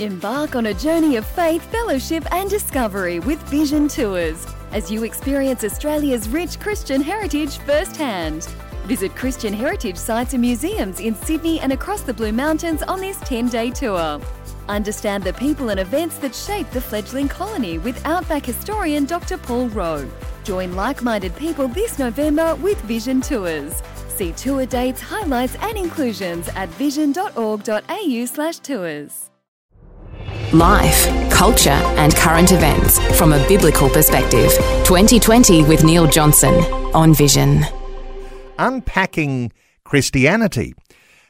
Embark on a journey of faith, fellowship, and discovery with Vision Tours as you experience Australia's rich Christian heritage firsthand. Visit Christian heritage sites and museums in Sydney and across the Blue Mountains on this 10 day tour. Understand the people and events that shaped the fledgling colony with Outback historian Dr. Paul Rowe. Join like minded people this November with Vision Tours. See tour dates, highlights, and inclusions at vision.org.au/slash tours life, culture, and current events from a biblical perspective. 2020 with Neil Johnson on Vision. Unpacking Christianity.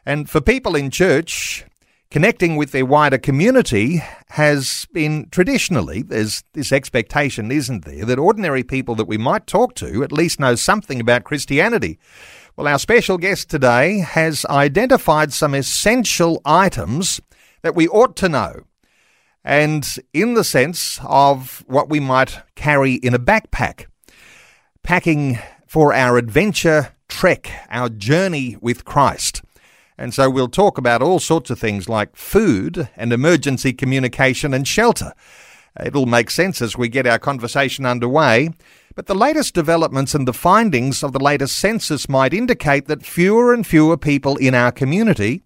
And for people in church, connecting with their wider community has been traditionally, there's this expectation, isn't there, that ordinary people that we might talk to at least know something about Christianity. Well, our special guest today has identified some essential items that we ought to know and in the sense of what we might carry in a backpack. Packing for our adventure trek, our journey with Christ. And so we'll talk about all sorts of things like food and emergency communication and shelter. It'll make sense as we get our conversation underway. But the latest developments and the findings of the latest census might indicate that fewer and fewer people in our community,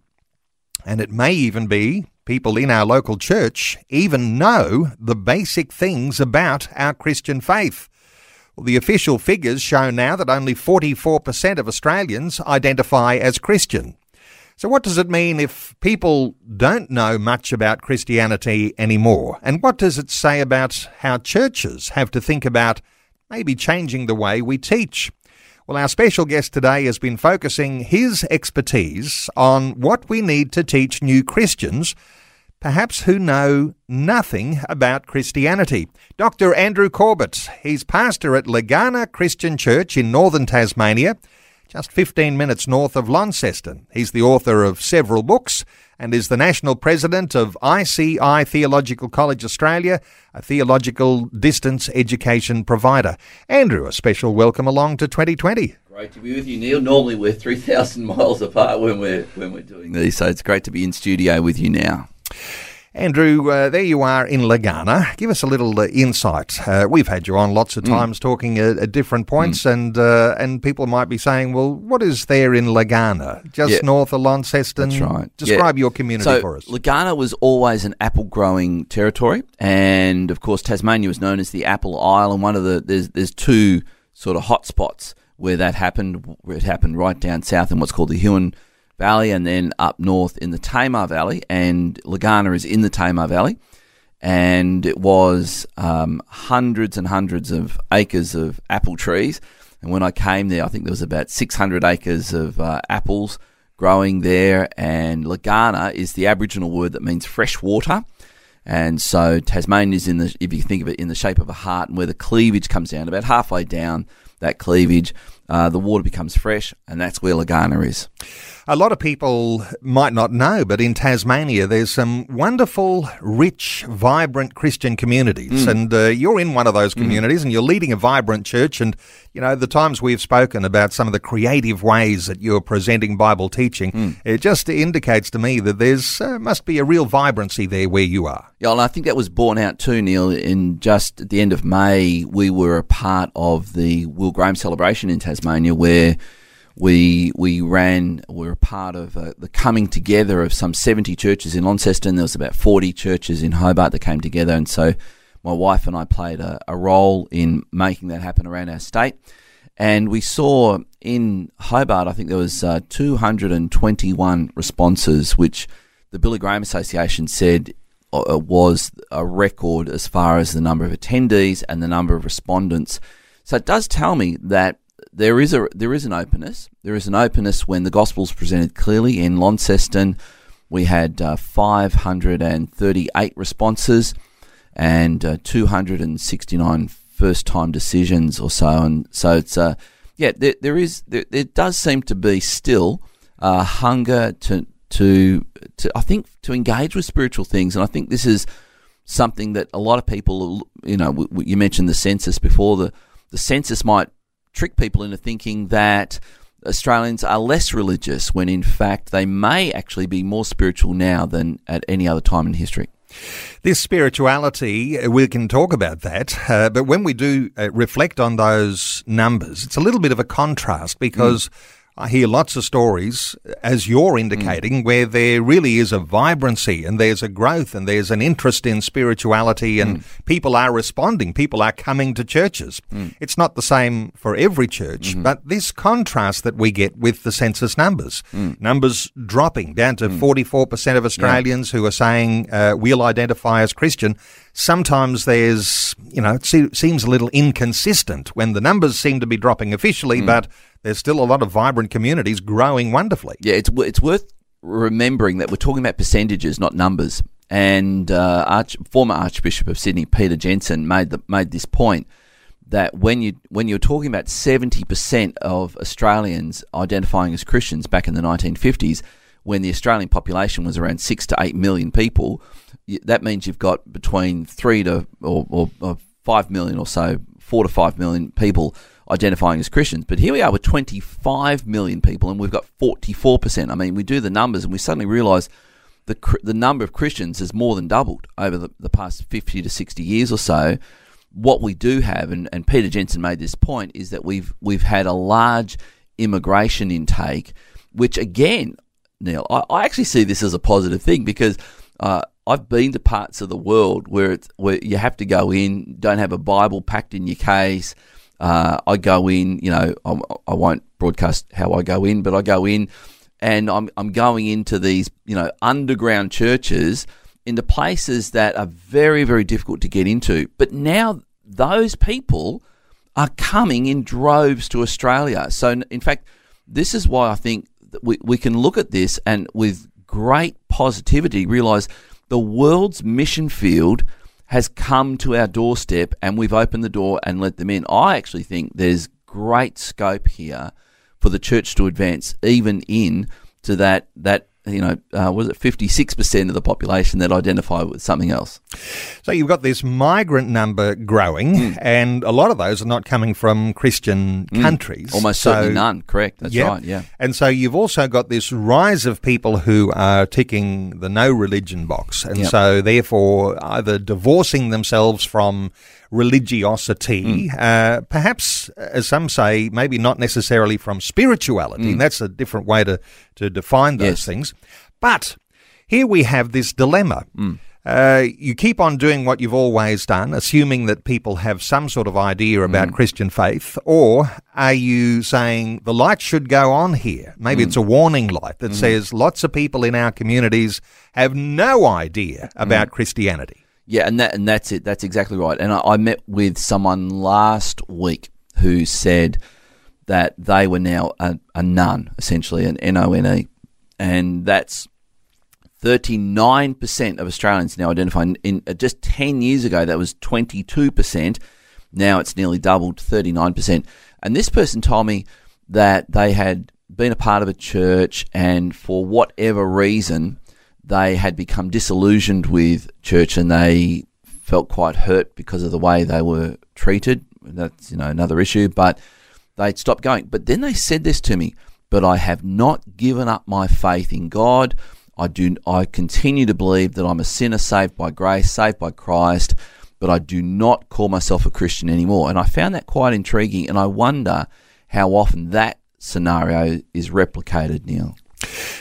and it may even be people in our local church even know the basic things about our Christian faith. Well, the official figures show now that only 44% of Australians identify as Christian. So, what does it mean if people don't know much about Christianity anymore? And what does it say about how churches have to think about maybe changing the way we teach? Well, our special guest today has been focusing his expertise on what we need to teach new Christians, perhaps who know nothing about Christianity. Dr. Andrew Corbett, he's pastor at Legana Christian Church in northern Tasmania, just 15 minutes north of Launceston. He's the author of several books and is the national president of ICI Theological College Australia, a theological distance education provider. Andrew, a special welcome along to 2020. Great to be with you, Neil. Normally we're 3,000 miles apart when we're when we're doing these, so it's great to be in studio with you now. Andrew, uh, there you are in Legana. Give us a little uh, insight. Uh, we've had you on lots of mm. times mm. talking at, at, different points, mm. and uh, and people might be saying, "Well, what is there in Legana, just yeah. north of Launceston?" That's right. Describe yeah. your community so, for us. Legana was always an apple growing territory, and of course, Tasmania was known as the Apple Isle. And one of the there's there's two sort of hotspots where that happened. Where it happened right down south in what's called the Huon Valley and then up north in the Tamar Valley. And Legana is in the Tamar Valley. And it was um, hundreds and hundreds of acres of apple trees. And when I came there, I think there was about 600 acres of uh, apples growing there. And Legana is the Aboriginal word that means fresh water. And so Tasmania is in the, if you think of it, in the shape of a heart, and where the cleavage comes down, about halfway down that cleavage, uh, the water becomes fresh, and that's where Legana is. A lot of people might not know, but in Tasmania, there's some wonderful, rich, vibrant Christian communities. Mm. And uh, you're in one of those hmm. communities mm. and you're leading a vibrant church. And, you know, the times we've spoken about some of the creative ways that you're presenting Bible teaching, mm. it just indicates to me that there's uh, must be a real vibrancy there where you are. Yeah, and I think that was borne out too, Neil. In just at the end of May, we were a part of the Will Graham celebration in Tasmania where we we ran we were a part of uh, the coming together of some 70 churches in Launceston. There was about 40 churches in Hobart that came together and so my wife and I played a, a role in making that happen around our state. And we saw in Hobart I think there was uh, 221 responses which the Billy Graham Association said uh, was a record as far as the number of attendees and the number of respondents. So it does tell me that there is a there is an openness. There is an openness when the gospel is presented clearly. In Launceston, we had uh, 538 responses and uh, 269 first time decisions or so. And so it's uh, yeah, there, there is there, there does seem to be still a hunger to to to I think to engage with spiritual things, and I think this is something that a lot of people, you know, you mentioned the census before the the census might trick people into thinking that Australians are less religious when in fact they may actually be more spiritual now than at any other time in history. This spirituality, uh, we can talk about that, uh, but when we do uh, reflect on those numbers, it's a little bit of a contrast because. Mm I hear lots of stories, as you're indicating, mm. where there really is a vibrancy and there's a growth and there's an interest in spirituality and mm. people are responding. People are coming to churches. Mm. It's not the same for every church, mm-hmm. but this contrast that we get with the census numbers, mm. numbers dropping down to 44% mm. of Australians yeah. who are saying uh, we'll identify as Christian. Sometimes there's, you know, it seems a little inconsistent when the numbers seem to be dropping officially, but there's still a lot of vibrant communities growing wonderfully. Yeah, it's it's worth remembering that we're talking about percentages, not numbers. And uh, Arch, former Archbishop of Sydney, Peter Jensen, made the, made this point that when you when you're talking about seventy percent of Australians identifying as Christians back in the 1950s, when the Australian population was around six to eight million people, that means you've got between three to or, or, or five million or so, four to five million people identifying as Christians. But here we are with 25 million people, and we've got 44%. I mean, we do the numbers, and we suddenly realise the the number of Christians has more than doubled over the, the past 50 to 60 years or so. What we do have, and, and Peter Jensen made this point, is that we've we've had a large immigration intake, which again, Neil, I, I actually see this as a positive thing because uh, I've been to parts of the world where it's, where you have to go in, don't have a Bible packed in your case, uh, I go in, you know, I, I won't broadcast how I go in, but I go in and I'm, I'm going into these, you know, underground churches into places that are very, very difficult to get into. But now those people are coming in droves to Australia. So, in fact, this is why I think we, we can look at this and with great positivity realize the world's mission field – has come to our doorstep and we've opened the door and let them in. I actually think there's great scope here for the church to advance even in to that that you know, uh, was it 56% of the population that identify with something else? So you've got this migrant number growing, mm. and a lot of those are not coming from Christian mm. countries. Almost so, certainly none, correct. That's yeah. right, yeah. And so you've also got this rise of people who are ticking the no religion box, and yep. so therefore either divorcing themselves from religiosity, mm. uh, perhaps, as some say, maybe not necessarily from spirituality. Mm. And that's a different way to, to define those yes. things. But here we have this dilemma. Mm. Uh, you keep on doing what you've always done, assuming that people have some sort of idea about mm. Christian faith, or are you saying the light should go on here? Maybe mm. it's a warning light that mm. says lots of people in our communities have no idea about mm. Christianity. Yeah, and that and that's it. That's exactly right. And I, I met with someone last week who said that they were now a, a nun, essentially an N O N E, and that's 39% of Australians now identify. In, uh, just 10 years ago, that was 22%. Now it's nearly doubled, 39%. And this person told me that they had been a part of a church, and for whatever reason, they had become disillusioned with church and they felt quite hurt because of the way they were treated. That's you know another issue, but they'd stopped going. But then they said this to me, but I have not given up my faith in God. I do I continue to believe that I'm a sinner saved by grace, saved by Christ, but I do not call myself a Christian anymore. And I found that quite intriguing and I wonder how often that scenario is replicated, Neil.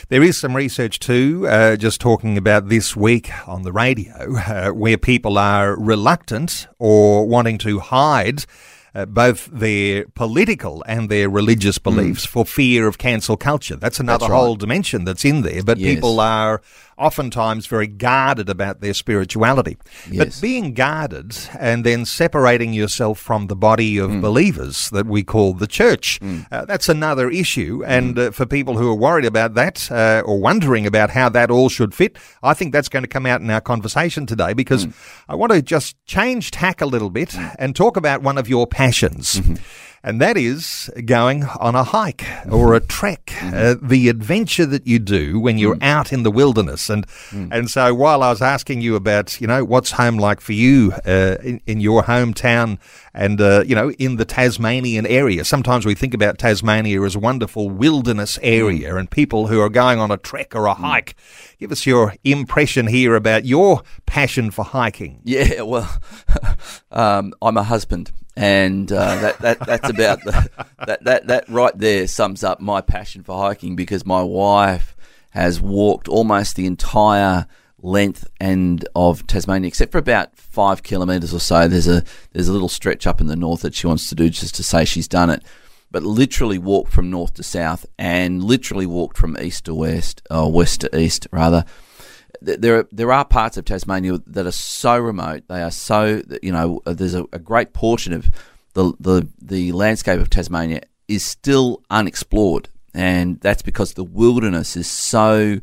There is some research too, uh, just talking about this week on the radio, uh, where people are reluctant or wanting to hide uh, both their political and their religious hmm. beliefs mm. for fear of cancel culture. That's another that's right. whole dimension that's in there. But yes. people are oftentimes very guarded about their spirituality. Yes. But being guarded and then separating yourself from the body of mm. believers that we call the church, mm. uh, that's another issue. And mm. uh, for people who are worried about that uh, or wondering about how that all should fit, I think that's going to come out in our conversation today because mm. I want to just change tack a little bit mm. and talk about one of your passions. Mm-hmm. And that is going on a hike or a trek, uh, the adventure that you do when you're out in the wilderness. And and so while I was asking you about, you know, what's home like for you uh, in, in your hometown and, uh, you know, in the Tasmanian area, sometimes we think about Tasmania as a wonderful wilderness area and people who are going on a trek or a hike. Give us your impression here about your passion for hiking. Yeah, well, um, I'm a husband, and uh, that, that that's about the, that that that right there sums up my passion for hiking because my wife has walked almost the entire length and of Tasmania, except for about five kilometres or so. There's a there's a little stretch up in the north that she wants to do just to say she's done it. But literally walked from north to south, and literally walked from east to west, or west to east rather there are, there are parts of Tasmania that are so remote. They are so you know. There's a, a great portion of the, the the landscape of Tasmania is still unexplored, and that's because the wilderness is so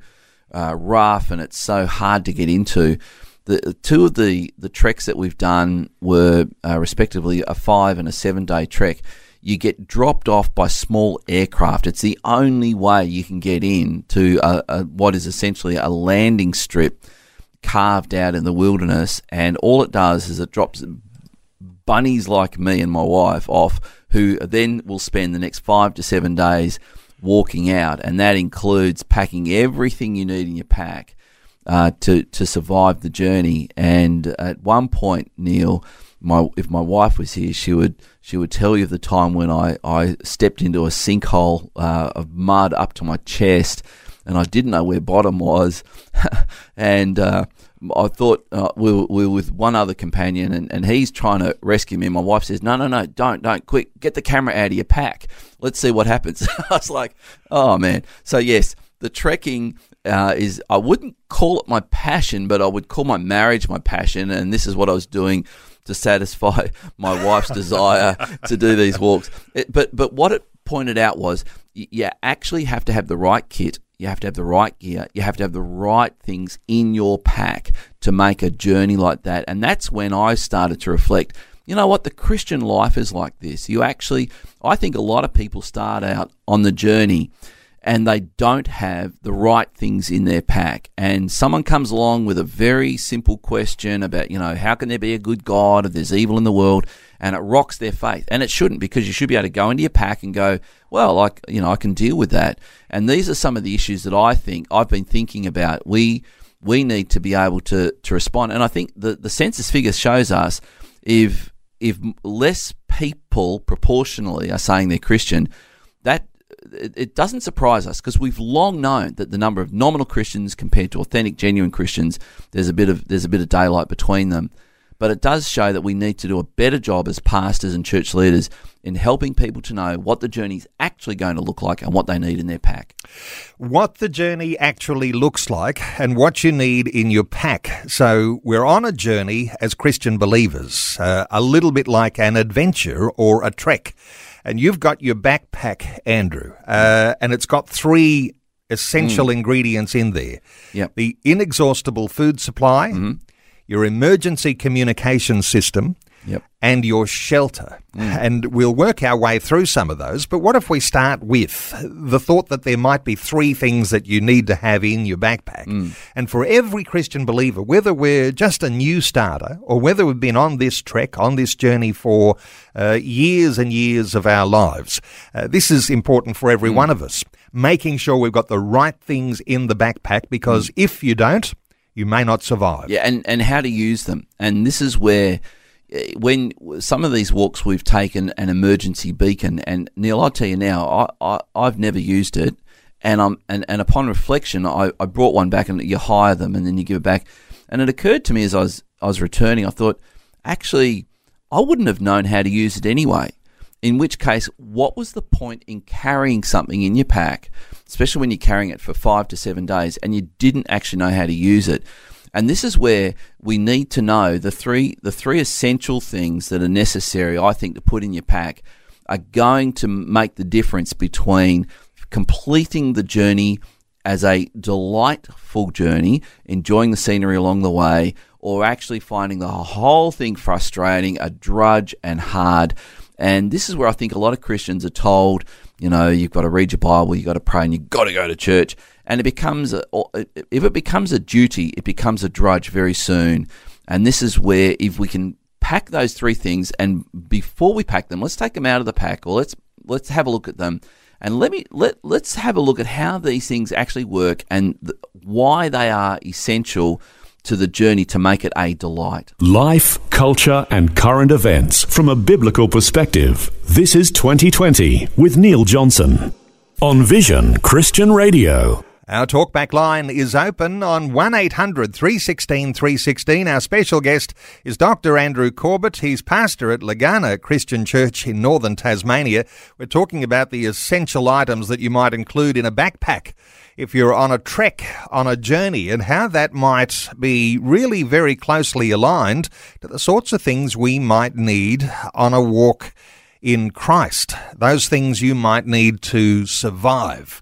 uh, rough and it's so hard to get into. The two of the the treks that we've done were uh, respectively a five and a seven day trek you get dropped off by small aircraft. It's the only way you can get in to a, a, what is essentially a landing strip carved out in the wilderness, and all it does is it drops bunnies like me and my wife off, who then will spend the next five to seven days walking out, and that includes packing everything you need in your pack uh, to to survive the journey. And at one point, Neil my if my wife was here, she would she would tell you of the time when I, I stepped into a sinkhole uh, of mud up to my chest, and I didn't know where bottom was, and uh, I thought uh, we, were, we were with one other companion, and, and he's trying to rescue me. My wife says, "No, no, no, don't, don't, quick, get the camera out of your pack. Let's see what happens." I was like, "Oh man!" So yes, the trekking uh, is I wouldn't call it my passion, but I would call my marriage my passion, and this is what I was doing to satisfy my wife's desire to do these walks. It, but but what it pointed out was you actually have to have the right kit. You have to have the right gear. You have to have the right things in your pack to make a journey like that. And that's when I started to reflect. You know what? The Christian life is like this. You actually, I think a lot of people start out on the journey and they don't have the right things in their pack. And someone comes along with a very simple question about, you know, how can there be a good God if there's evil in the world? And it rocks their faith. And it shouldn't because you should be able to go into your pack and go, well, like, you know, I can deal with that. And these are some of the issues that I think I've been thinking about. We, we need to be able to, to respond. And I think the, the census figure shows us if, if less people proportionally are saying they're Christian, that it doesn't surprise us because we've long known that the number of nominal Christians compared to authentic, genuine Christians, there's a bit of there's a bit of daylight between them. But it does show that we need to do a better job as pastors and church leaders in helping people to know what the journey is actually going to look like and what they need in their pack. What the journey actually looks like and what you need in your pack. So we're on a journey as Christian believers, uh, a little bit like an adventure or a trek and you've got your backpack, Andrew, uh, and it's got three essential mm. ingredients in there. Yep. The inexhaustible food supply, mm-hmm. your emergency communication system, yep. and your shelter. Mm. And we'll work our way through some of those. But what if we start with the thought that there might be three things that you need to have in your backpack? Mm. And for every Christian believer, whether we're just a new starter or whether we've been on this trek, on this journey for uh, years and years of our lives, uh, this is important for every mm. one of us. Making sure we've got the right things in the backpack because mm. if you don't, you may not survive. Yeah, and, and how to use them. And this is where when some of these walks we've taken an emergency beacon, and Neil, I'll tell you now, I, I have never used it, and um and, and upon reflection, I, I brought one back, and you hire them, and then you give it back, and it occurred to me as I was I was returning, I thought, actually, I wouldn't have known how to use it anyway. In which case, what was the point in carrying something in your pack, especially when you're carrying it for five to seven days, and you didn't actually know how to use it? And this is where we need to know the three the three essential things that are necessary, I think, to put in your pack are going to make the difference between completing the journey as a delightful journey, enjoying the scenery along the way, or actually finding the whole thing frustrating, a drudge and hard. And this is where I think a lot of Christians are told, you know, you've got to read your Bible, you've got to pray, and you've got to go to church. And it becomes, a, if it becomes a duty, it becomes a drudge very soon. And this is where, if we can pack those three things, and before we pack them, let's take them out of the pack, or let's let's have a look at them, and let me let let's have a look at how these things actually work and th- why they are essential to the journey to make it a delight. Life, culture, and current events from a biblical perspective. This is 2020 with Neil Johnson on Vision Christian Radio. Our talkback line is open on 1800 316 316. Our special guest is Dr. Andrew Corbett. He's pastor at Legana Christian Church in northern Tasmania. We're talking about the essential items that you might include in a backpack if you're on a trek, on a journey, and how that might be really very closely aligned to the sorts of things we might need on a walk in Christ. Those things you might need to survive.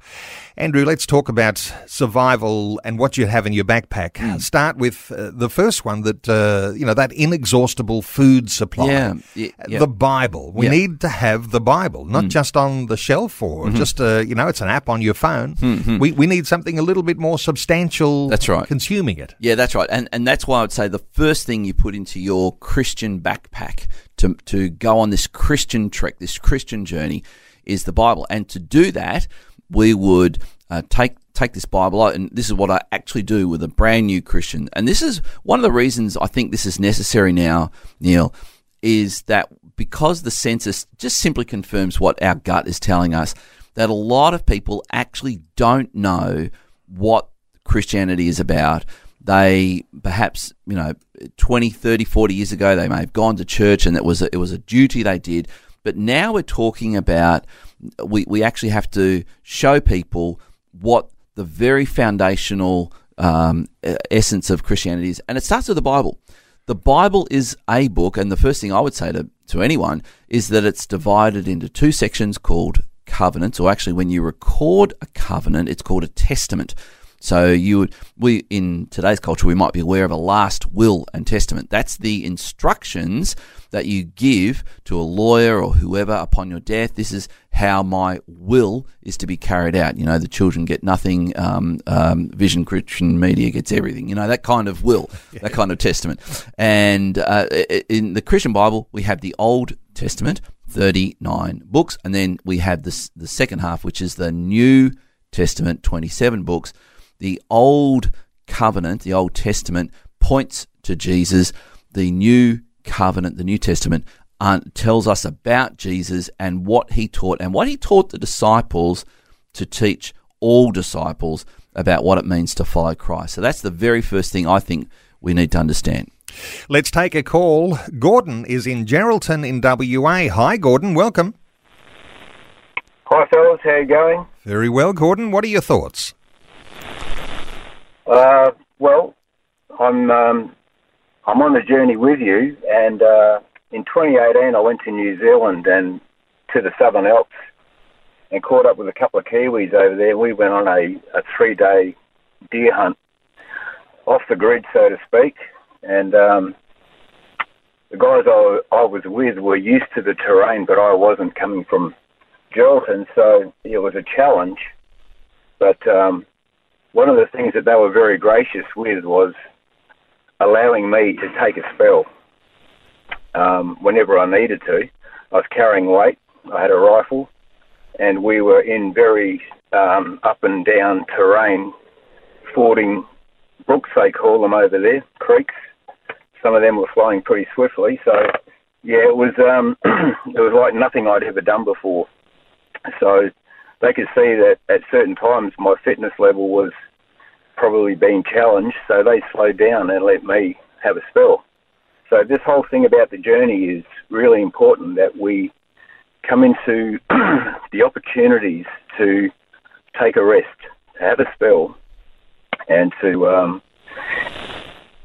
Andrew, let's talk about survival and what you have in your backpack. Mm. Start with uh, the first one that, uh, you know, that inexhaustible food supply. Yeah. yeah. The Bible. We yeah. need to have the Bible, not mm. just on the shelf or mm-hmm. just, uh, you know, it's an app on your phone. Mm-hmm. We, we need something a little bit more substantial. That's right. Consuming it. Yeah, that's right. And, and that's why I would say the first thing you put into your Christian backpack to, to go on this Christian trek, this Christian journey, is the Bible. And to do that, we would uh, take take this Bible out, and this is what I actually do with a brand new Christian. And this is one of the reasons I think this is necessary now, Neil, is that because the census just simply confirms what our gut is telling us, that a lot of people actually don't know what Christianity is about. They perhaps, you know, 20, 30, 40 years ago, they may have gone to church and it was a, it was a duty they did. But now we're talking about we, we actually have to show people what the very foundational um, essence of Christianity is. And it starts with the Bible. The Bible is a book, and the first thing I would say to, to anyone is that it's divided into two sections called covenants, or actually, when you record a covenant, it's called a testament. So you would, we in today's culture we might be aware of a last will and testament. That's the instructions that you give to a lawyer or whoever upon your death. This is how my will is to be carried out. You know, the children get nothing. Um, um, Vision Christian Media gets everything. You know, that kind of will, yeah. that kind of testament. And uh, in the Christian Bible, we have the Old Testament, thirty-nine books, and then we have the the second half, which is the New Testament, twenty-seven books the Old Covenant, the Old Testament, points to Jesus. The New Covenant, the New Testament, uh, tells us about Jesus and what he taught and what he taught the disciples to teach all disciples about what it means to follow Christ. So that's the very first thing I think we need to understand. Let's take a call. Gordon is in Geraldton in WA. Hi, Gordon. Welcome. Hi, fellas. How you going? Very well, Gordon. What are your thoughts? Uh, well, I'm um, I'm on the journey with you, and uh, in 2018 I went to New Zealand and to the Southern Alps and caught up with a couple of Kiwis over there. We went on a, a three-day deer hunt off the grid, so to speak, and um, the guys I, I was with were used to the terrain, but I wasn't coming from Geraldton, so it was a challenge. But um, one of the things that they were very gracious with was allowing me to take a spell um, whenever I needed to. I was carrying weight. I had a rifle, and we were in very um, up and down terrain, fording brooks they call them over there, creeks. Some of them were flowing pretty swiftly, so yeah, it was um, it was like nothing I'd ever done before. So they could see that at certain times my fitness level was probably being challenged, so they slowed down and let me have a spell. So this whole thing about the journey is really important that we come into the opportunities to take a rest, to have a spell, and to um,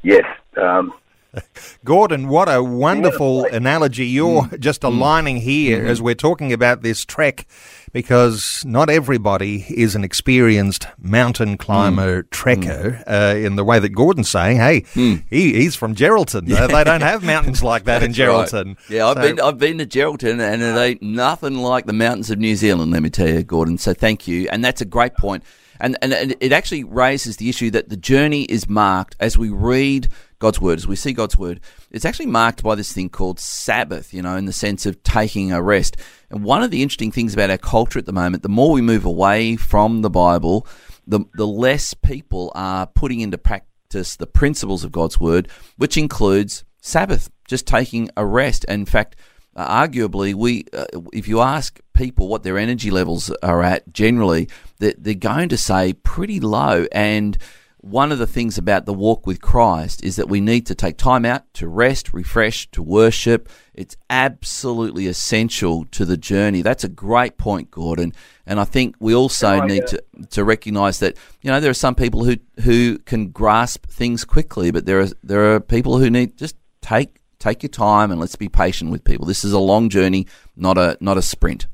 yes, um, Gordon, what a wonderful analogy you're Mm. just aligning here Mm-hmm. as we're talking about this trek because not everybody is an experienced mountain climber Mm. trekker uh, in the way that Gordon's saying, hey, he, he's from Geraldton. Uh, they don't have mountains like that in That's right. Geraldton. Yeah, I've So- been I've been to Geraldton, and it ain't nothing like the mountains of New Zealand. Let me tell you, Gordon. So thank you, and that's a great point. And and, and it actually raises the issue that the journey is marked as we read God's word, as we see God's word. It's actually marked by this thing called Sabbath, you know, in the sense of taking a rest. And one of the interesting things about our culture at the moment, the more we move away from the Bible, the the less people are putting into practice the principles of God's word, which includes Sabbath, just taking a rest. And in fact, uh, arguably, we uh, if you ask people what their energy levels are at, generally, they're, they're going to say pretty low. And one of the things about the walk with Christ is that we need to take time out to rest, refresh, to worship. It's absolutely essential to the journey. That's a great point, Gordon. And I think we also Right, need yeah. to to recognise that you know there are some people who who can grasp things quickly, but there are there are people who need just take take your time and let's be patient with people. This is a long journey, not a not a sprint.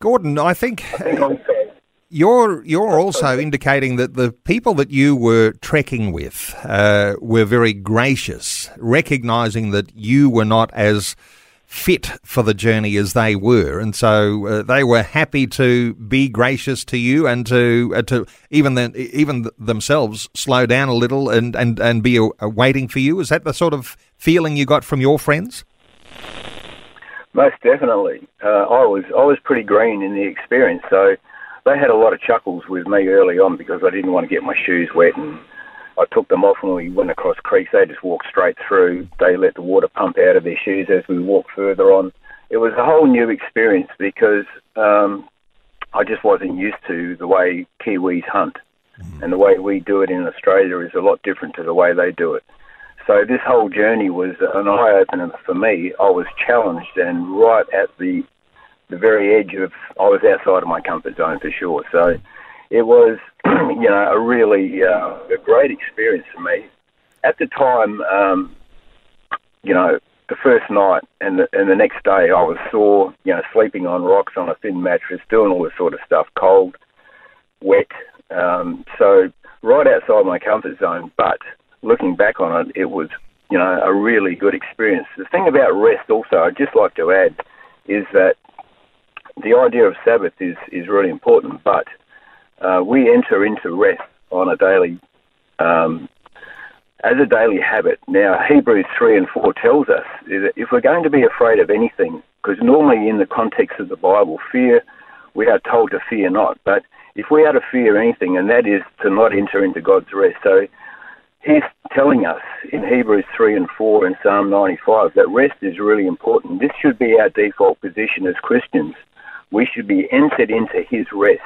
Gordon, I think I think also, You're you're also indicating that the people that you were trekking with uh, were very gracious, recognizing that you were not as fit for the journey as they were, and so uh, they were happy to be gracious to you and to uh, to even then even themselves slow down a little and and and be waiting for you. Is that the sort of feeling you got from your friends? most definitely. Uh, I was I was pretty green in the experience, so they had a lot of chuckles with me early on because I didn't want to get my shoes wet, and I took them off when we went across creeks. They just walked straight through. They let the water pump out of their shoes as we walked further on. It was a whole new experience because um, I just wasn't used to the way Kiwis hunt, and the way we do it in Australia is a lot different to the way they do it. So this whole journey was an eye opener for me. I was challenged and right at the the very edge of I was outside of my comfort zone for sure. So it was you know a really uh, a great experience for me. At the time, um, you know, the first night and the, and the next day, I was sore. You know, sleeping on rocks on a thin mattress, doing all this sort of stuff, cold, wet. Um, so right outside my comfort zone, but looking back on it, it was, you know, a really good experience. The thing about rest also, I'd just like to add, is that the idea of Sabbath is, is really important, but uh, we enter into rest on a daily, um, as a daily habit. Now, Hebrews 3 and 4 tells us that if we're going to be afraid of anything, because normally in the context of the Bible, fear, we are told to fear not, but if we are to fear anything, and that is to not enter into God's rest. So he's telling us in Hebrews 3 and 4 and Psalm 95 that rest is really important. This should be our default position as Christians. We should be entered into his rest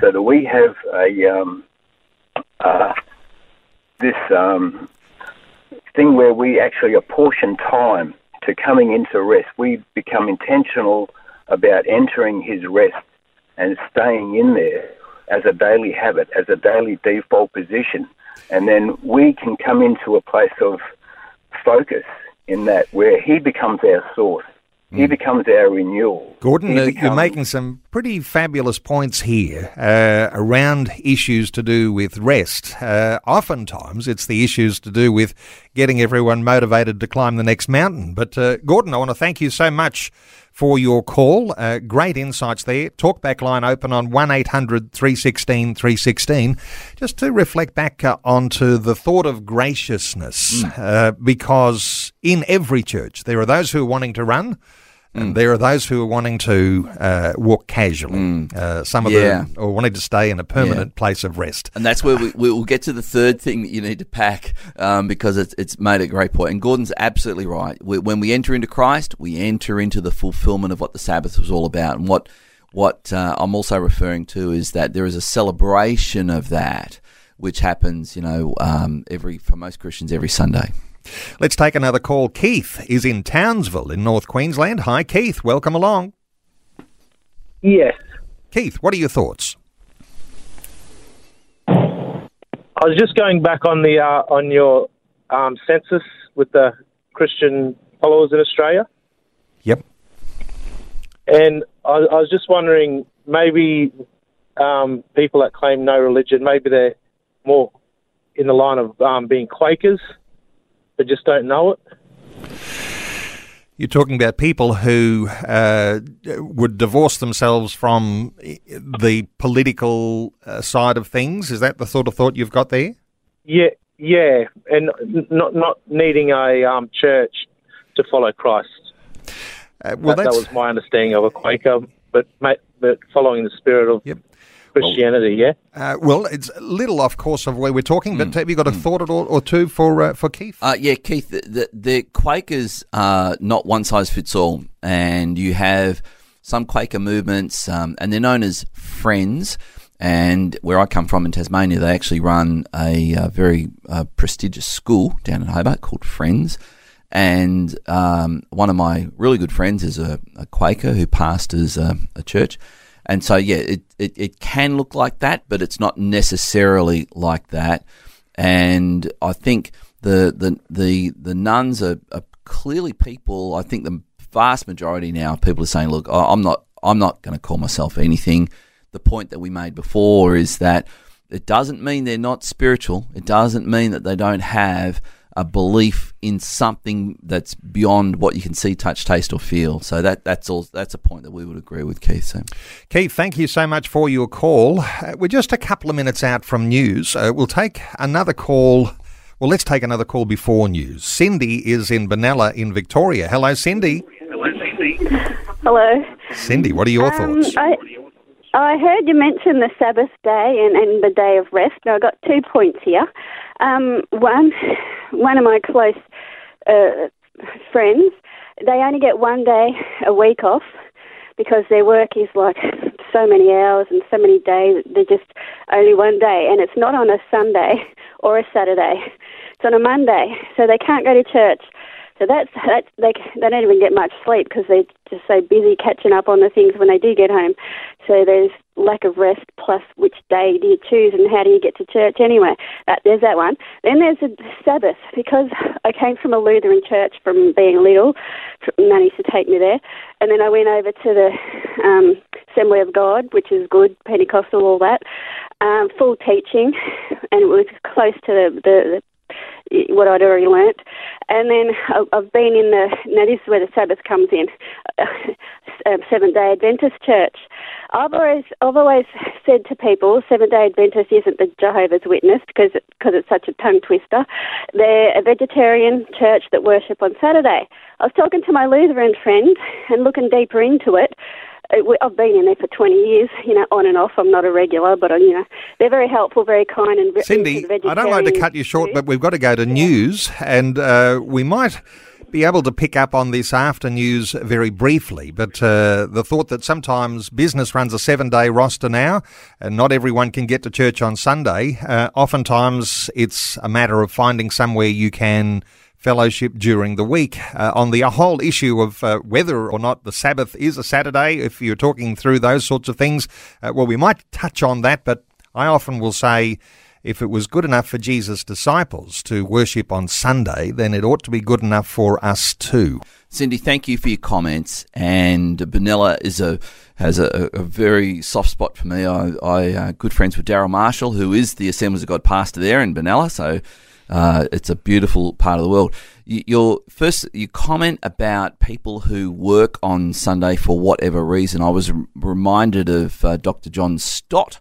so that we have a um, uh, this um, thing where we actually apportion time to coming into rest. We become intentional about entering his rest and staying in there as a daily habit, as a daily default position. And then we can come into a place of focus in that where he becomes our source. He becomes our renewal. Gordon, uh, you're making some pretty fabulous points here uh, around issues to do with rest. Uh, oftentimes, it's the issues to do with getting everyone motivated to climb the next mountain. But, uh, Gordon, I want to thank you so much for your call. Uh, great insights there. Talkback line open on 1 800 316 316. Just to reflect back uh, onto the thought of graciousness, uh, because in every church, there are those who are wanting to run. And there are those who are wanting to uh, walk casually. Uh, some of Yeah. them are wanting to stay in a permanent place of rest. And that's where we, we will get to the third thing that you need to pack um, because it's, it's made a great point. And Gordon's absolutely right. We, when we enter into Christ, we enter into the fulfillment of what the Sabbath was all about. And what what uh, I'm also referring to is that there is a celebration of that, which happens, you know, um, every for most Christians every Sunday. Let's take another call. Keith is in Townsville in North Queensland. Hi, Keith. Welcome along. Yes. Keith, what are your thoughts? I was just going back on the uh, on your um, census with the Christian followers in Australia, Yep. and I, I was just wondering maybe um, people that claim no religion, maybe they're more in the line of um, being Quakers, but just don't know it. You're talking about people who uh, would divorce themselves from the political uh, side of things. Is that the sort of thought you've got there? Yeah, yeah, and not not needing a um, church to follow Christ. Uh, well, that, that was my understanding of a Quaker, but but following the spirit of Yep. Christianity. yeah. uh, well, it's a little off course of where we're talking. But have you got a thought at all, or two for uh, for Keith? Uh, yeah, Keith, the, the, the Quakers are not one size fits all, and you have some Quaker movements, um, and they're known as Friends. And where I come from in Tasmania, they actually run a, uh very uh, prestigious school down in Hobart called Friends. And um, one of my really good friends is a, a Quaker who pastors a, a church. And so, yeah, it, it, it can look like that, but it's not necessarily like that. And I think the the the, the nuns are, are clearly people. I think the vast majority now, people are saying, "Look, I'm not I'm not going to call myself anything." The point that we made before is that it doesn't mean they're not spiritual. It doesn't mean that they don't have a belief in something that's beyond what you can see, touch, taste, or feel. So that that's all. That's a point that we would agree with, Keith. So. Keith, thank you so much for your call. Uh, we're just a couple of minutes out from news. Uh, we'll take another call. Well, let's take another call before news. Cindy is in Benalla in Victoria. Hello, Cindy. Hello. Cindy, what are your Um, thoughts? I, I heard you mention the Sabbath day and, and the day of rest. Now, I've got two points here. Um, one, one of my close uh, friends, they only get one day a week off because their work is like so many hours and so many days. They're just only one day, and it's not on a Sunday or a Saturday. It's on a Monday, so they can't go to church. So that's that's they they don't even get much sleep because they're just so busy catching up on the things when they do get home. So there's lack of rest plus which day do you choose and how do you get to church anyway? That, there's that one. Then there's a Sabbath because I came from a Lutheran church from being little. Nan used to take me there, and then I went over to the um, Assembly of God, which is good, Pentecostal, all that. Um, full teaching, and it was close to the, the, the what I'd already learnt. And then I've been in the, now this is where the Sabbath comes in, um, Seventh day Adventist church. I've always, I've always said to people, Seventh day Adventist isn't the Jehovah's Witness because it, cause it's such a tongue twister. They're a vegetarian church that worship on Saturday. I was talking to my Lutheran friend and looking deeper into it. Uh, we- I've been in there for 20 years, you know, on and off. I'm not a regular, but, uh, you know, they're very helpful, very kind. and Cindy, I don't like to cut you short, but we've got to go to news, and uh, we might be able to pick up on this after news very briefly. But uh, the thought that sometimes business runs a seven day roster now, and not everyone can get to church on Sunday, uh, oftentimes it's a matter of finding somewhere you can fellowship during the week. Uh, on the whole issue of uh, whether or not the Sabbath is a Saturday, if you're talking through those sorts of things, uh, well, we might touch on that, but I often will say if it was good enough for Jesus' disciples to worship on Sunday, then it ought to be good enough for us too. Cindy, thank you for your comments. And Benalla is a has a, a very soft spot for me. I, I uh, good friends with Daryl Marshall, who is the Assemblies of God pastor there in Benalla. So uh, it's a beautiful part of the world. You, your first, you comment about people who work on Sunday for whatever reason. I was rem- reminded of uh, Dr. John Stott,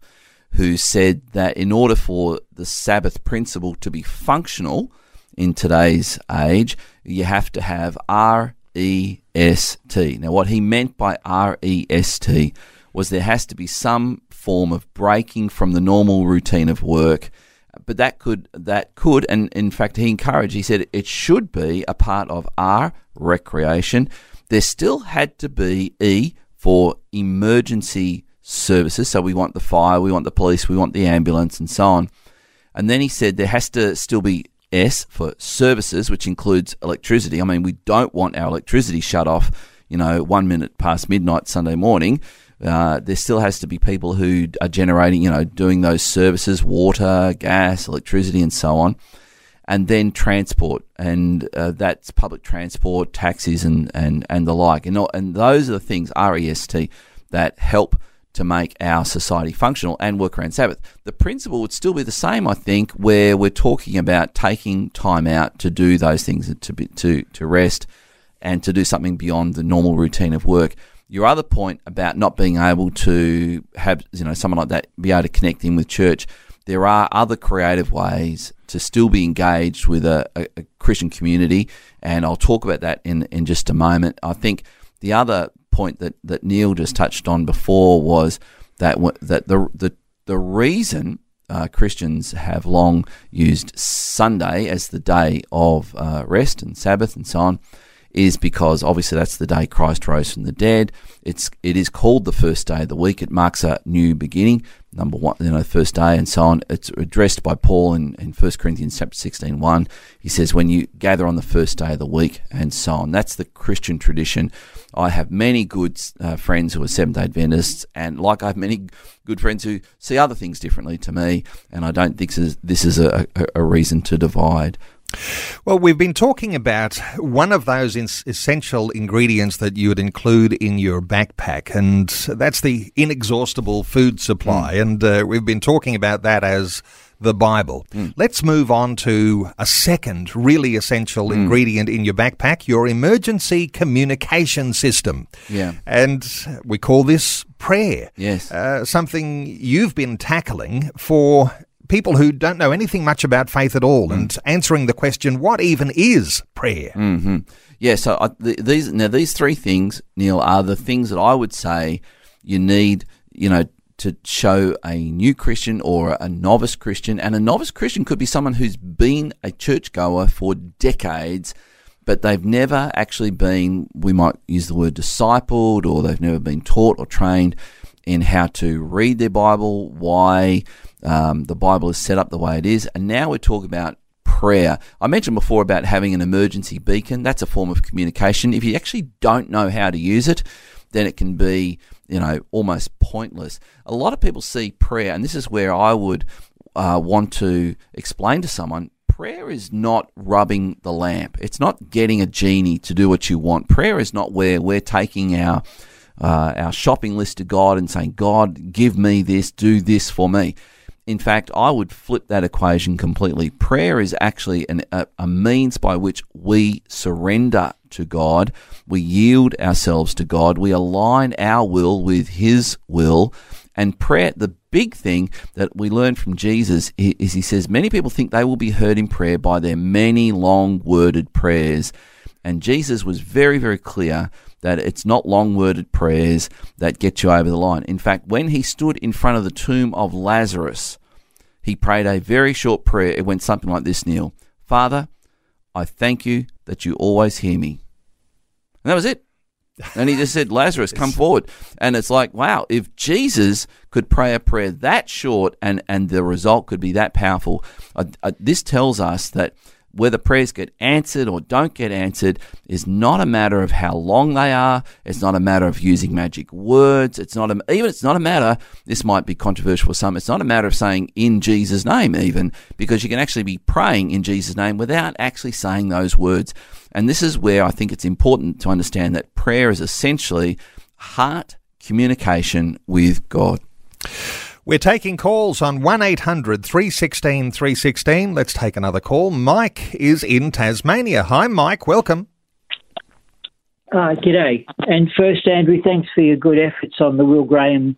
who said that in order for the Sabbath principle to be functional in today's age, you have to have R E S T. Now, what he meant by R E S T was there has to be some form of breaking from the normal routine of work. But that could that could and in fact he encouraged he said it should be a part of our recreation. There still had to be E for emergency services. So we want the fire, we want the police, we want the ambulance, and so on. And then he said there has to still be S for services, which includes electricity. I mean, we don't want our electricity shut off, you know, one minute past midnight Sunday morning. Uh, there still has to be people who are generating, you know, doing those services, water, gas, electricity, and so on. and then transport, and uh, that's public transport, taxis, and, and, and the like. And, and those are the things, REST, that help to make our society functional and work around Sabbath. The principle would still be the same, I think, where we're talking about taking time out to do those things, to, be, to, to rest, and to do something beyond the normal routine of work. Your other point about not being able to have, you know, someone like that be able to connect in with church, there are other creative ways to still be engaged with a, a, a Christian community, and I'll talk about that in, in just a moment. I think the other point that, that Neil just touched on before was that that the the the reason uh, Christians have long used Sunday as the day of uh, rest and Sabbath and so on is because obviously that's the day Christ rose from the dead. It's it is called the first day of the week. It marks a new beginning, number one, you know, first day and so on. It's addressed by Paul in, in 1 Corinthians chapter 16, 1. He says, when you gather on the first day of the week and so on. That's the Christian tradition. I have many good uh, friends who are Seventh day Adventists, and like I have many good friends who see other things differently to me, and I don't think this is, this is a, a, a reason to divide. Well, we've been talking about one of those essential ingredients that you would include in your backpack, and that's the inexhaustible food supply. Mm. And uh, we've been talking about that as the Bible. Mm. Let's move on to a second really essential mm. ingredient in your backpack your emergency communication system. Yeah. And we call this prayer. Yes. Uh, something you've been tackling for people who don't know anything much about faith at all mm. and answering the question, what even is prayer? Mm-hmm. Yeah, so I, these now these three things, Neil, are the things that I would say you need, you know, to show a new Christian or a novice Christian. And a novice Christian could be someone who's been a churchgoer for decades, but they've never actually been, we might use the word discipled, or they've never been taught or trained in how to read their Bible, why um, the Bible is set up the way it is. And now we're talking about prayer. I mentioned before about having an emergency beacon. That's a form of communication. If you actually don't know how to use it, then it can be, you know, almost pointless. A lot of people see prayer, and this is where I would uh, want to explain to someone prayer is not rubbing the lamp. It's not getting a genie to do what you want. Prayer is not where we're taking our uh, our shopping list to God and saying, God, give me this, do this for me. In fact, I would flip that equation completely. Prayer is actually an, a, a means by which we surrender to God, we yield ourselves to God, we align our will with His will. And prayer, the big thing that we learn from Jesus is he says, Many people think they will be heard in prayer by their many long worded prayers. And Jesus was very, very clear that it's not long worded prayers that get you over the line. In fact, when he stood in front of the tomb of Lazarus, he prayed a very short prayer. It went something like this, Neil Father, I thank you that you always hear me. And that was it. And he just said, Lazarus, come forward. And it's like, wow, if Jesus could pray a prayer that short and, and the result could be that powerful, uh, uh, this tells us that whether prayers get answered or don't get answered is not a matter of how long they are. It's not a matter of using magic words. It's not a, even it's not a matter. This might be controversial for some. It's not a matter of saying in Jesus' name even because you can actually be praying in Jesus' name without actually saying those words. And this is where I think it's important to understand that prayer is essentially heart communication with God. We're taking calls on 1800 316 316. Let's take another call. Mike is in Tasmania. Hi, Mike. Welcome. Uh, g'day. And first, Andrew, thanks for your good efforts on the Will Graham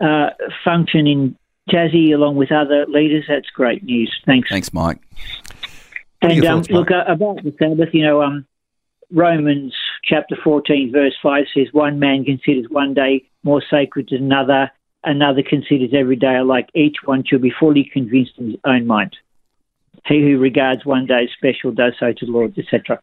uh, function in Tassie along with other leaders. That's great news. Thanks. Thanks, Mike. And um, thoughts, look, uh, about the Sabbath, you know, um, Romans chapter 14, verse 5 says, One man considers one day more sacred than another another considers every day alike. Each one should be fully convinced in his own mind. He who regards one day as special does so to the Lord, etc.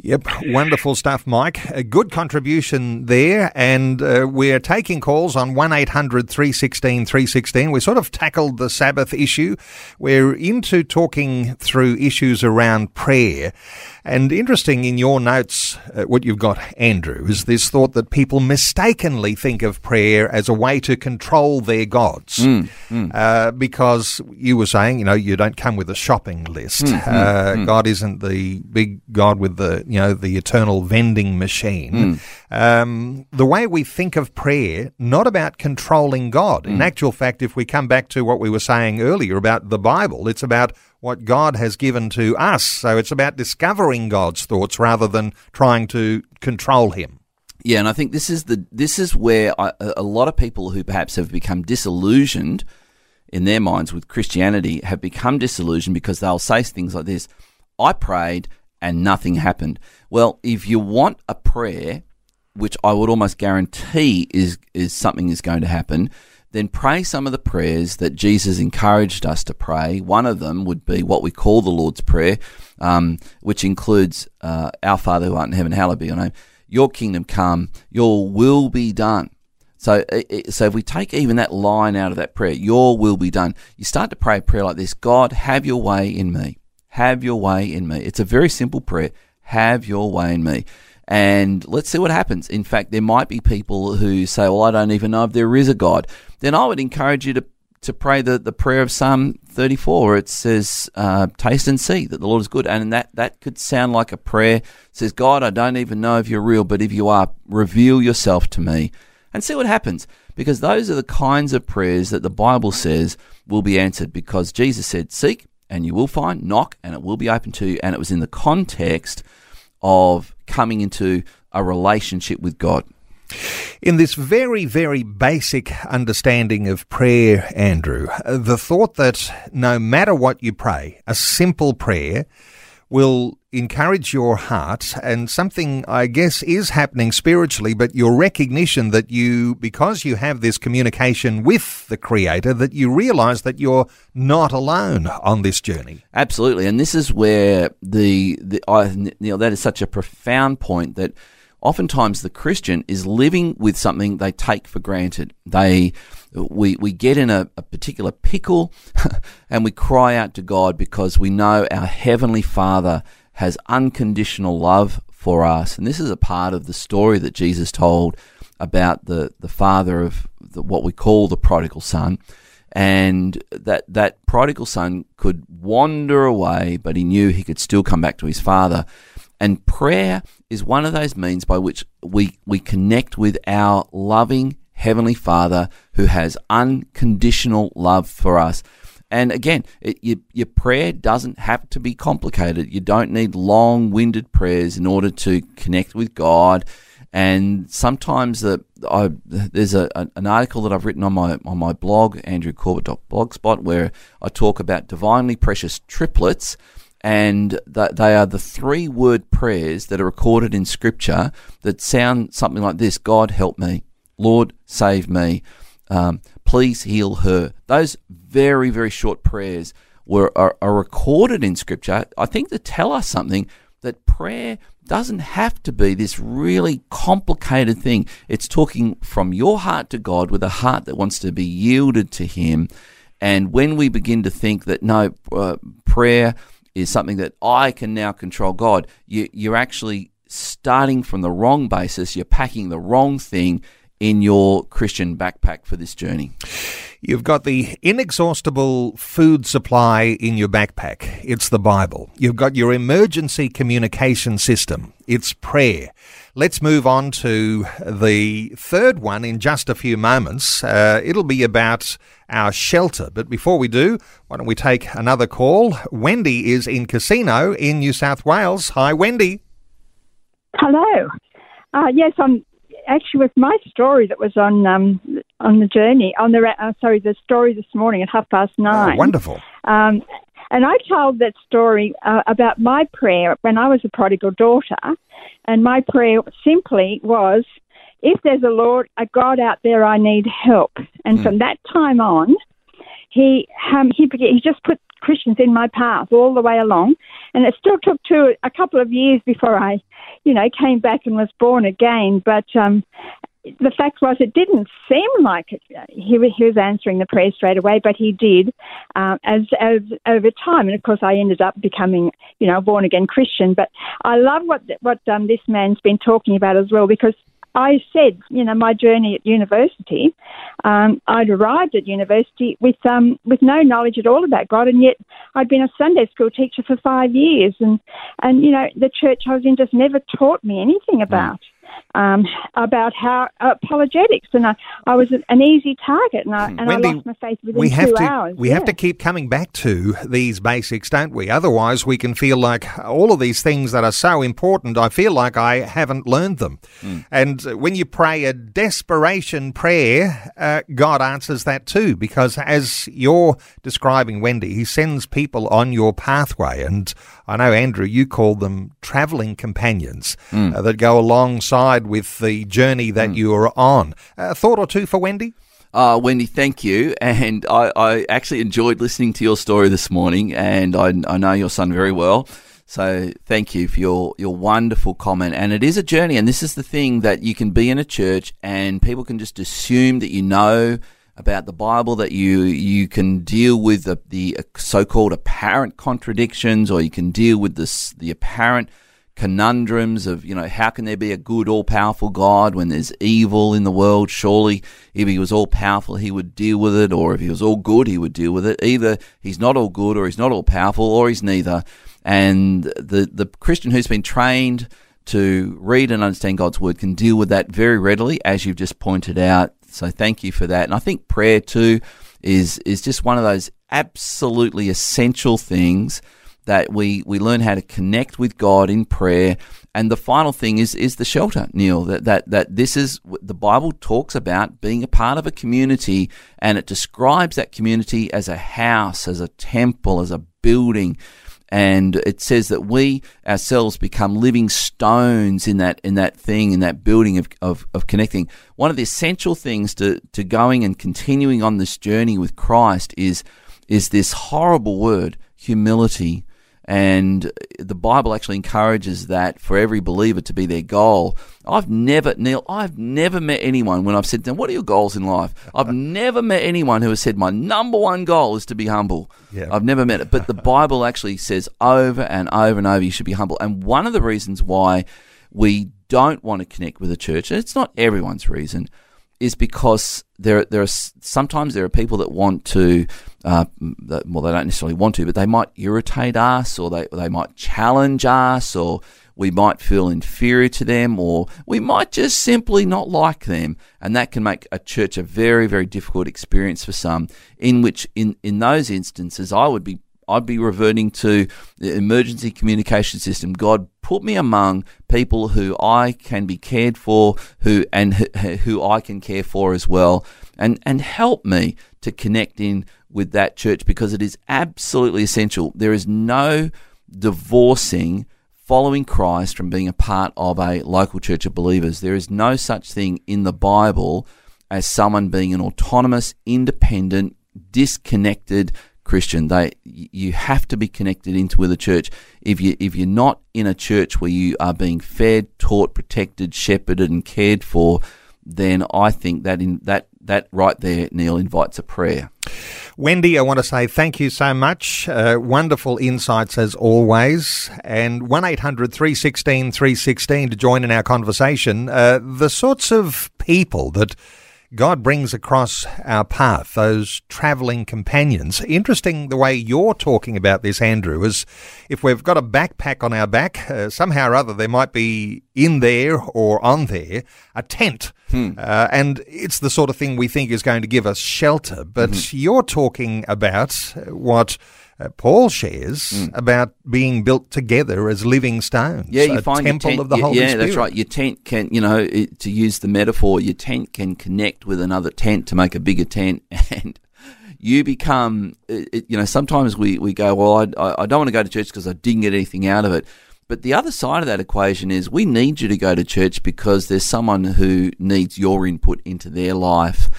Yep, wonderful stuff, Mike. A good contribution there, and uh, we're taking calls on 1 800 316 316. We sort of tackled the Sabbath issue. We're into talking through issues around prayer. And interesting in your notes, uh, what you've got, Andrew, is this thought that people mistakenly think of prayer as a way to control their gods. Mm, mm. Uh, because you were saying, you know, you don't come with a shopping list. Mm, uh, God isn't the big God with the, you know, the eternal vending machine. Um, the way we think of prayer, not about controlling God. In actual fact, if we come back to what we were saying earlier about the Bible, it's about what God has given to us. So it's about discovering God's thoughts rather than trying to control Him. Yeah, and I think this is the this is where I, a lot of people who perhaps have become disillusioned in their minds with Christianity have become disillusioned because they'll say things like this: "I prayed and nothing happened." Well, if you want a prayer, which I would almost guarantee is is something is going to happen, then pray some of the prayers that Jesus encouraged us to pray. One of them would be what we call the Lord's Prayer, um, which includes uh, Our Father who art in heaven, hallowed be your name. Your kingdom come, your will be done. So, so if we take even that line out of that prayer, your will be done, you start to pray a prayer like this God, have your way in me. Have your way in me. It's a very simple prayer. Have your way in me and let's see what happens. In fact, there might be people who say, Well, I don't even know if there is a God. Then I would encourage you to, to pray the, the prayer of Psalm 34, where it says, uh, Taste and see that the Lord is good. And that, that could sound like a prayer. It says, God, I don't even know if you're real, but if you are, reveal yourself to me and see what happens. Because those are the kinds of prayers that the Bible says will be answered. Because Jesus said, Seek and you will find, knock and it will be open to you. And it was in the context of coming into a relationship with God. In this very, very basic understanding of prayer, Andrew, the thought that no matter what you pray, a simple prayer will encourage your heart and something I guess is happening spiritually, but your recognition that you, because you have this communication with the Creator, that you realize that you're not alone on this journey. Absolutely. And this is where the, the I, you know, that is such a profound point that oftentimes the Christian is living with something they take for granted. They, we, we get in a, a particular pickle and we cry out to God because we know our Heavenly Father has unconditional love for us. And this is a part of the story that Jesus told about the, the father of the, what we call the prodigal son. And that, that prodigal son could wander away, but he knew he could still come back to his father. And prayer is one of those means by which we, we connect with our loving Heavenly Father who has unconditional love for us. And again, it, your, your prayer doesn't have to be complicated. You don't need long winded prayers in order to connect with God. And sometimes the, I, there's a, an article that I've written on my on my blog, andrewcorbett.blogspot, where I talk about divinely precious triplets, and they are the three word prayers that are recorded in Scripture that sound something like this: God help me, Lord save me, um, please heal her. Those very, very short prayers were are, are recorded in Scripture, I think to tell us something that prayer doesn't have to be this really complicated thing. It's talking from your heart to God with a heart that wants to be yielded to Him. And when we begin to think that no, uh, prayer is something that I can now control God, you, you're actually starting from the wrong basis. You're packing the wrong thing in your Christian backpack for this journey? You've got the inexhaustible food supply in your backpack. It's the Bible. You've got your emergency communication system. It's prayer. Let's move on to the third one in just a few moments. Uh, it'll be about our shelter. But before we do, why don't we take another call? Wendy is in Casino in New South Wales. Hi, Wendy. Hello. Uh, yes, I'm actually with my story that was on um, on the journey on the uh, sorry the story this morning at half past nine. Oh, wonderful. Um, and I told that story uh, about my prayer when I was a prodigal daughter, and my prayer simply was, "If there's a Lord, a God out there, I need help." And mm. from that time on, he um, he he just put Christians in my path all the way along, and it still took two a couple of years before I, you know, came back and was born again. But um, the fact was, it didn't seem like it, he, he was answering the prayer straight away, but he did uh, as, as over time. And of course, I ended up becoming, you know, a born again Christian. But I love what what um, this man's been talking about as well, because I said, you know, my journey at university, um, I'd arrived at university with um, with no knowledge at all about God, and yet I'd been a Sunday school teacher for five years, and and you know, the church I was in just never taught me anything about. Mm um, about how uh, apologetics, and I, I was an easy target, and I, and Wendy, I lost my faith within we have two to, hours. We yeah. have to keep coming back to these basics, don't we? Otherwise, we can feel like all of these things that are so important, I feel like I haven't learned them. Mm. And when you pray a desperation prayer, uh, God answers that too, because as you're describing, Wendy, He sends people on your pathway. And I know, Andrew, you call them travelling companions mm. uh, that go alongside with the journey that mm. you're on. A thought or two for Wendy? Uh, Wendy, thank you. And I, I, actually enjoyed listening to your story this morning, and I, I, know your son very well. So thank you for your, your wonderful comment. And it is a journey, and this is the thing that you can be in a church and people can just assume that you know about the Bible, that you you can deal with the, the so-called apparent contradictions, or you can deal with this the apparent conundrums of, you know, how can there be a good, all powerful God when there's evil in the world? Surely, if he was all powerful, he would deal with it, or if he was all good, he would deal with it. Either he's not all good, or he's not all powerful, or he's neither. And the, the Christian who's been trained to read and understand God's word can deal with that very readily, as you've just pointed out. So thank you for that. And I think prayer too is is just one of those absolutely essential things that we, we learn how to connect with God in prayer. And the final thing is is the shelter, Neil. That that that this is the Bible talks about being a part of a community, and it describes that community as a house, as a temple, as a building. And it says that we ourselves become living stones in that in that thing, in that building of, of, of connecting. One of the essential things to, to going and continuing on this journey with Christ is is this horrible word, humility and the Bible actually encourages that for every believer to be their goal. I've never, Neil, I've never met anyone when I've said to them, What are your goals in life? I've never met anyone who has said, My number one goal is to be humble. Yeah. I've never met it. But the Bible actually says over and over and over, you should be humble. And one of the reasons why we don't want to connect with a church, and it's not everyone's reason, is because there there are sometimes there are people that want to uh, well they don't necessarily want to but they might irritate us or they they might challenge us or we might feel inferior to them or we might just simply not like them. And that can make a church a very very difficult experience for some in which in in those instances I would be I'd be reverting to the emergency communication system. God put me among people who I can be cared for, who and who I can care for as well, and and help me to connect in with that church because it is absolutely essential. There is no divorcing following Christ from being a part of a local church of believers. There is no such thing in the Bible as someone being an autonomous, independent, disconnected Christian. They you have to be connected into with a church. If you if you're not in a church where you are being fed, taught, protected, shepherded, and cared for, then I think that in that that right there, Neil, invites a prayer. Wendy, I want to say thank you so much. Uh, wonderful insights as always. And 1 800 316 316 to join in our conversation. Uh, the sorts of people that God brings across our path, those travelling companions. Interesting the way you're talking about this, Andrew, is if we've got a backpack on our back, uh, somehow or other there might be in there or on there a tent. Hmm. Uh, and it's the sort of thing we think is going to give us shelter. But mm-hmm. you're talking about what uh, Paul shares mm. about being built together as living stones. Yeah, you find temple tent, of the yeah, Holy yeah, Spirit. that's right. Your tent can, you know, it, to use the metaphor, your tent can connect with another tent to make a bigger tent, and you become, it, you know, sometimes we, we go, well, I, I don't want to go to church because I didn't get anything out of it. But the other side of that equation is we need you to go to church because there's someone who needs your input into their life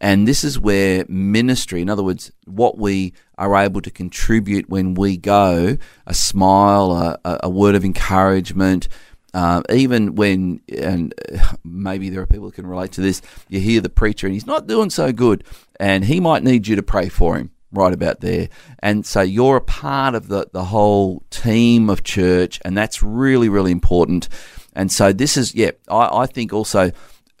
And this is where ministry, in other words, what we are able to contribute when we go, a smile, a, a word of encouragement, uh, even when, and maybe there are people who can relate to this, you hear the preacher and he's not doing so good, and he might need you to pray for him right about there. And so you're a part of the, the whole team of church, and that's really, really important. And so this is, yeah, I, I think also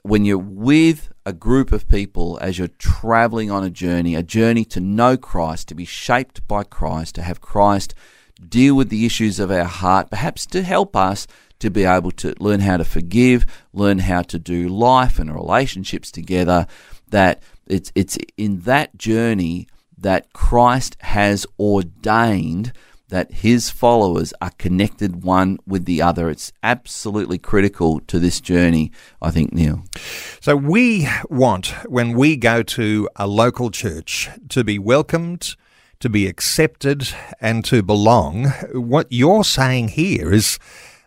when you're with a group of people as you're traveling on a journey, a journey to know Christ, to be shaped by Christ, to have Christ deal with the issues of our heart, perhaps to help us to be able to learn how to forgive, learn how to do life and relationships together, that it's it's in that journey that Christ has ordained that his followers are connected one with the other. It's absolutely critical to this journey, I think, Neil. So we want, when we go to a local church, to be welcomed, to be accepted, and to belong. What you're saying here is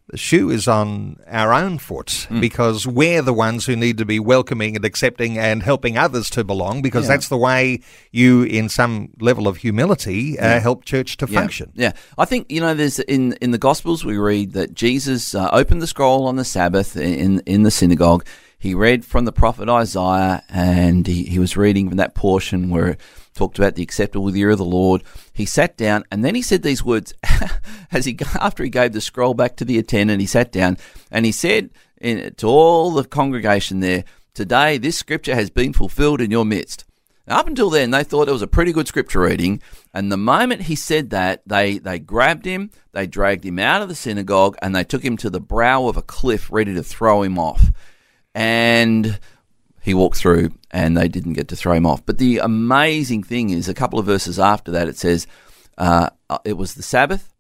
the shoe is on our own foot mm. because we're the ones who need to be welcoming and accepting and helping others to belong because yeah. that's the way you, in some level of humility, uh, help church to yeah. function. Yeah, I think you know. There's in in the Gospels we read that Jesus uh, opened the scroll on the Sabbath in in the synagogue. He read from the prophet Isaiah, and he, he was reading from that portion where talked about the acceptable year of the Lord. He sat down and then he said these words as he after he gave the scroll back to the attendant. He sat down and he said in, to all the congregation there, "Today this scripture has been fulfilled in your midst." Up until then, they thought it was a pretty good scripture reading, and the moment he said that, they they grabbed him, they dragged him out of the synagogue, and they took him to the brow of a cliff, ready to throw him off. And he walked through and they didn't get to throw him off. But the amazing thing is, a couple of verses after that, it says, uh, it was the Sabbath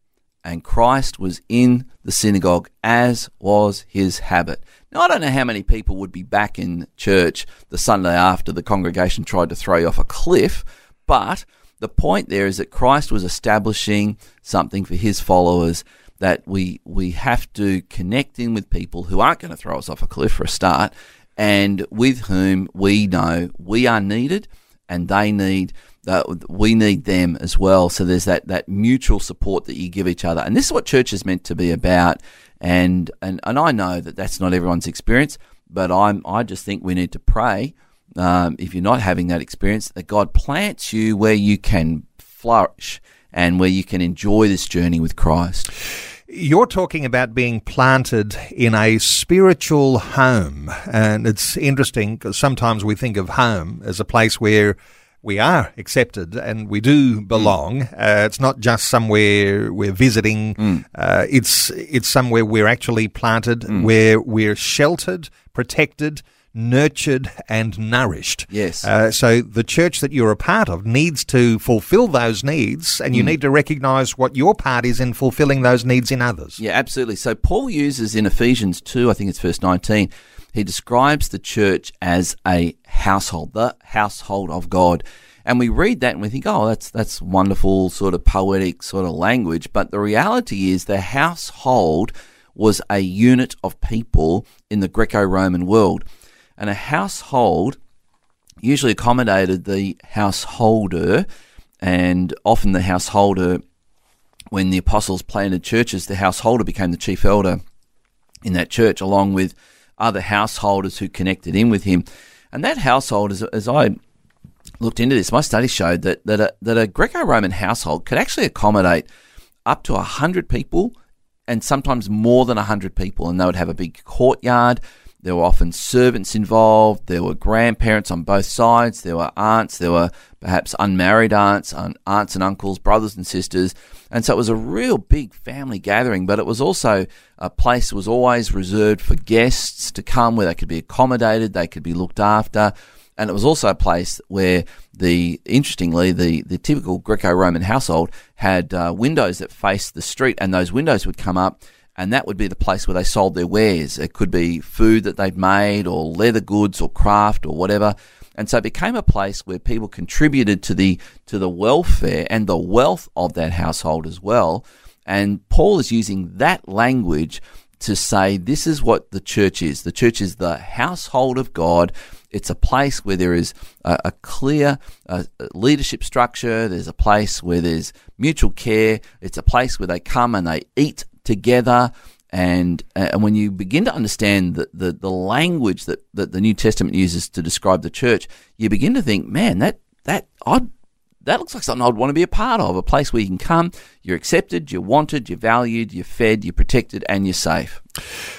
and Christ was in the synagogue as was his habit. Now, I don't know how many people would be back in church the Sunday after the congregation tried to throw you off a cliff, but the point there is that Christ was establishing something for his followers that we we have to connect in with people who aren't going to throw us off a cliff for a start and with whom we know we are needed and they need uh, we need them as well. So there's that, that mutual support that you give each other. And this is what church is meant to be about. And, and, and I know that that's not everyone's experience, but I'm, I just think we need to pray, um, if you're not having that experience, that God plants you where you can flourish and where you can enjoy this journey with Christ. You're talking about being planted in a spiritual home. And it's interesting because sometimes we think of home as a place where we are accepted and we do belong. Mm. Uh, it's not just somewhere we're visiting. Mm. Uh, it's it's somewhere we're actually planted, mm. where we're sheltered, protected, nurtured and nourished. Yes. Uh, so the church that you're a part of needs to fulfill those needs, and you mm. need to recognize what your part is in fulfilling those needs in others. Yeah, absolutely. So Paul uses in Ephesians 2, I think it's verse 19, he describes the church as a household, the household of God. And we read that and we think, oh, that's that's wonderful, sort of poetic sort of language. But the reality is the household was a unit of people in the Greco Roman world and a household usually accommodated the householder, and often the householder, when the apostles planted churches, the householder became the chief elder in that church, along with other householders who connected in with him. And that household, as, as I looked into this, my study showed that that a, that a Greco-Roman household could actually accommodate up to hundred people, and sometimes more than hundred people, and they would have a big courtyard. There were often servants involved. There were grandparents on both sides. There were aunts. There were perhaps unmarried aunts, aunts and uncles, brothers and sisters. And so it was a real big family gathering, but it was also a place that was always reserved for guests to come where they could be accommodated, they could be looked after. And it was also a place where the, interestingly, the, the typical Greco-Roman household had uh, windows that faced the street and those windows would come up and that would be the place where they sold their wares. It could be food that they'd made, or leather goods, or craft, or whatever. And so it became a place where people contributed to the to the welfare and the wealth of that household as well. And Paul is using that language to say this is what the church is. The church is the household of God. It's a place where there is a, a clear uh, leadership structure. There's a place where there's mutual care. It's a place where they come and they eat together. And, uh, and when you begin to understand the, the, the language that, that the New Testament uses to describe the church, you begin to think, man, that, that I'd that looks like something I'd want to be a part of. A place where you can come, you're accepted, you're wanted, you're valued, you're fed, you're protected, and you're safe.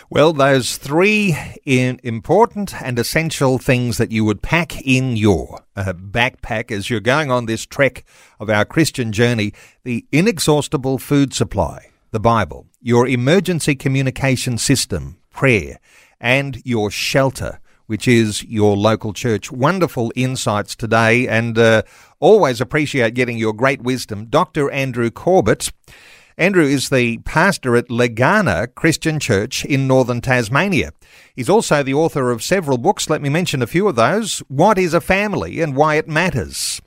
Well, those three important and essential things that you would pack in your uh, backpack as you're going on this trek of our Christian journey the inexhaustible food supply, the Bible, your emergency communication system, prayer, and your shelter which is your local church. Wonderful insights today, and uh, always appreciate getting your great wisdom. Dr. Andrew Corbett. Andrew is the pastor at Legana Christian Church in northern Tasmania. He's also the author of several books. Let me mention a few of those. What is a family and why it matters?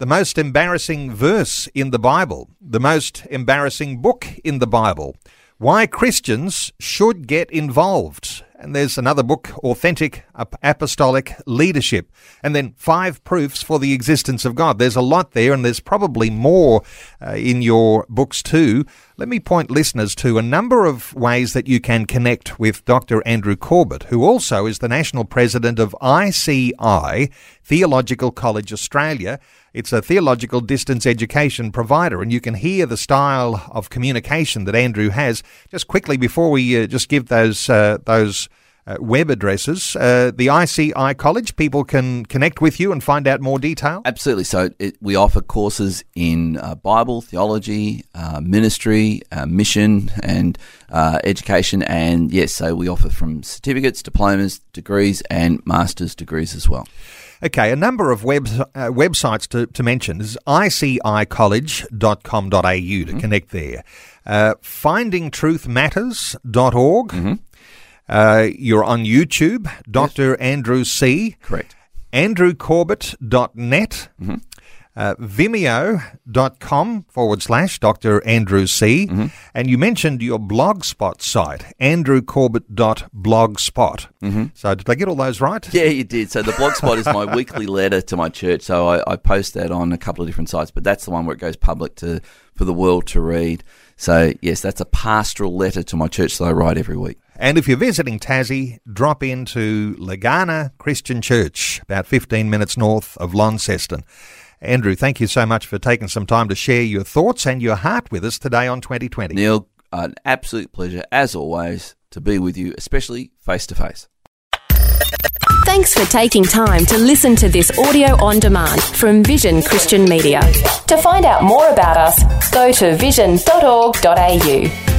The most embarrassing verse in the Bible. The most embarrassing book in the Bible. Why Christians should get involved. And there's another book, Authentic Apostolic Leadership. And then five proofs for the existence of God. There's a lot there, and there's probably more uh, in your books too. Let me point listeners to a number of ways that you can connect with Dr. Andrew Corbett, who also is the national president of ICI, Theological College Australia. It's a theological distance education provider, and you can hear the style of communication that Andrew has. Just quickly before we uh, just give those uh, those uh, web addresses, uh, the ICI College, people can connect with you and find out more detail. Absolutely. So it, we offer courses in uh, Bible, theology, uh, ministry, mission, and education, and yes, so we offer from certificates, diplomas, degrees, and master's degrees as well. Okay, a number of web, uh, websites to, to mention is icicollege.com.au to mm-hmm. connect there. Uh, findingtruthmatters.org. Mm-hmm. Uh, you're on YouTube, Dr. Yes. Andrew C. Correct. AndrewCorbett.net. Mm-hmm uh, vimeo.com forward slash Dr. Andrew C. Mm-hmm. And you mentioned your blogspot site, andrewcorbett.blogspot. Mm-hmm. So did I get all those right? Yeah, you did. So the blogspot is my weekly letter to my church. So I, I, post that on a couple of different sites, but that's the one where it goes public to for the world to read. So yes, that's a pastoral letter to my church that I write every week. And if you're visiting Tassie, drop into Legana Christian Church, about 15 minutes north of Launceston. Andrew, thank you so much for taking some time to share your thoughts and your heart with us today on 2020. Neil, an absolute pleasure, as always, to be with you, especially face to face. Thanks for taking time to listen to this audio on demand from Vision Christian Media. To find out more about us, go to vision.org.au.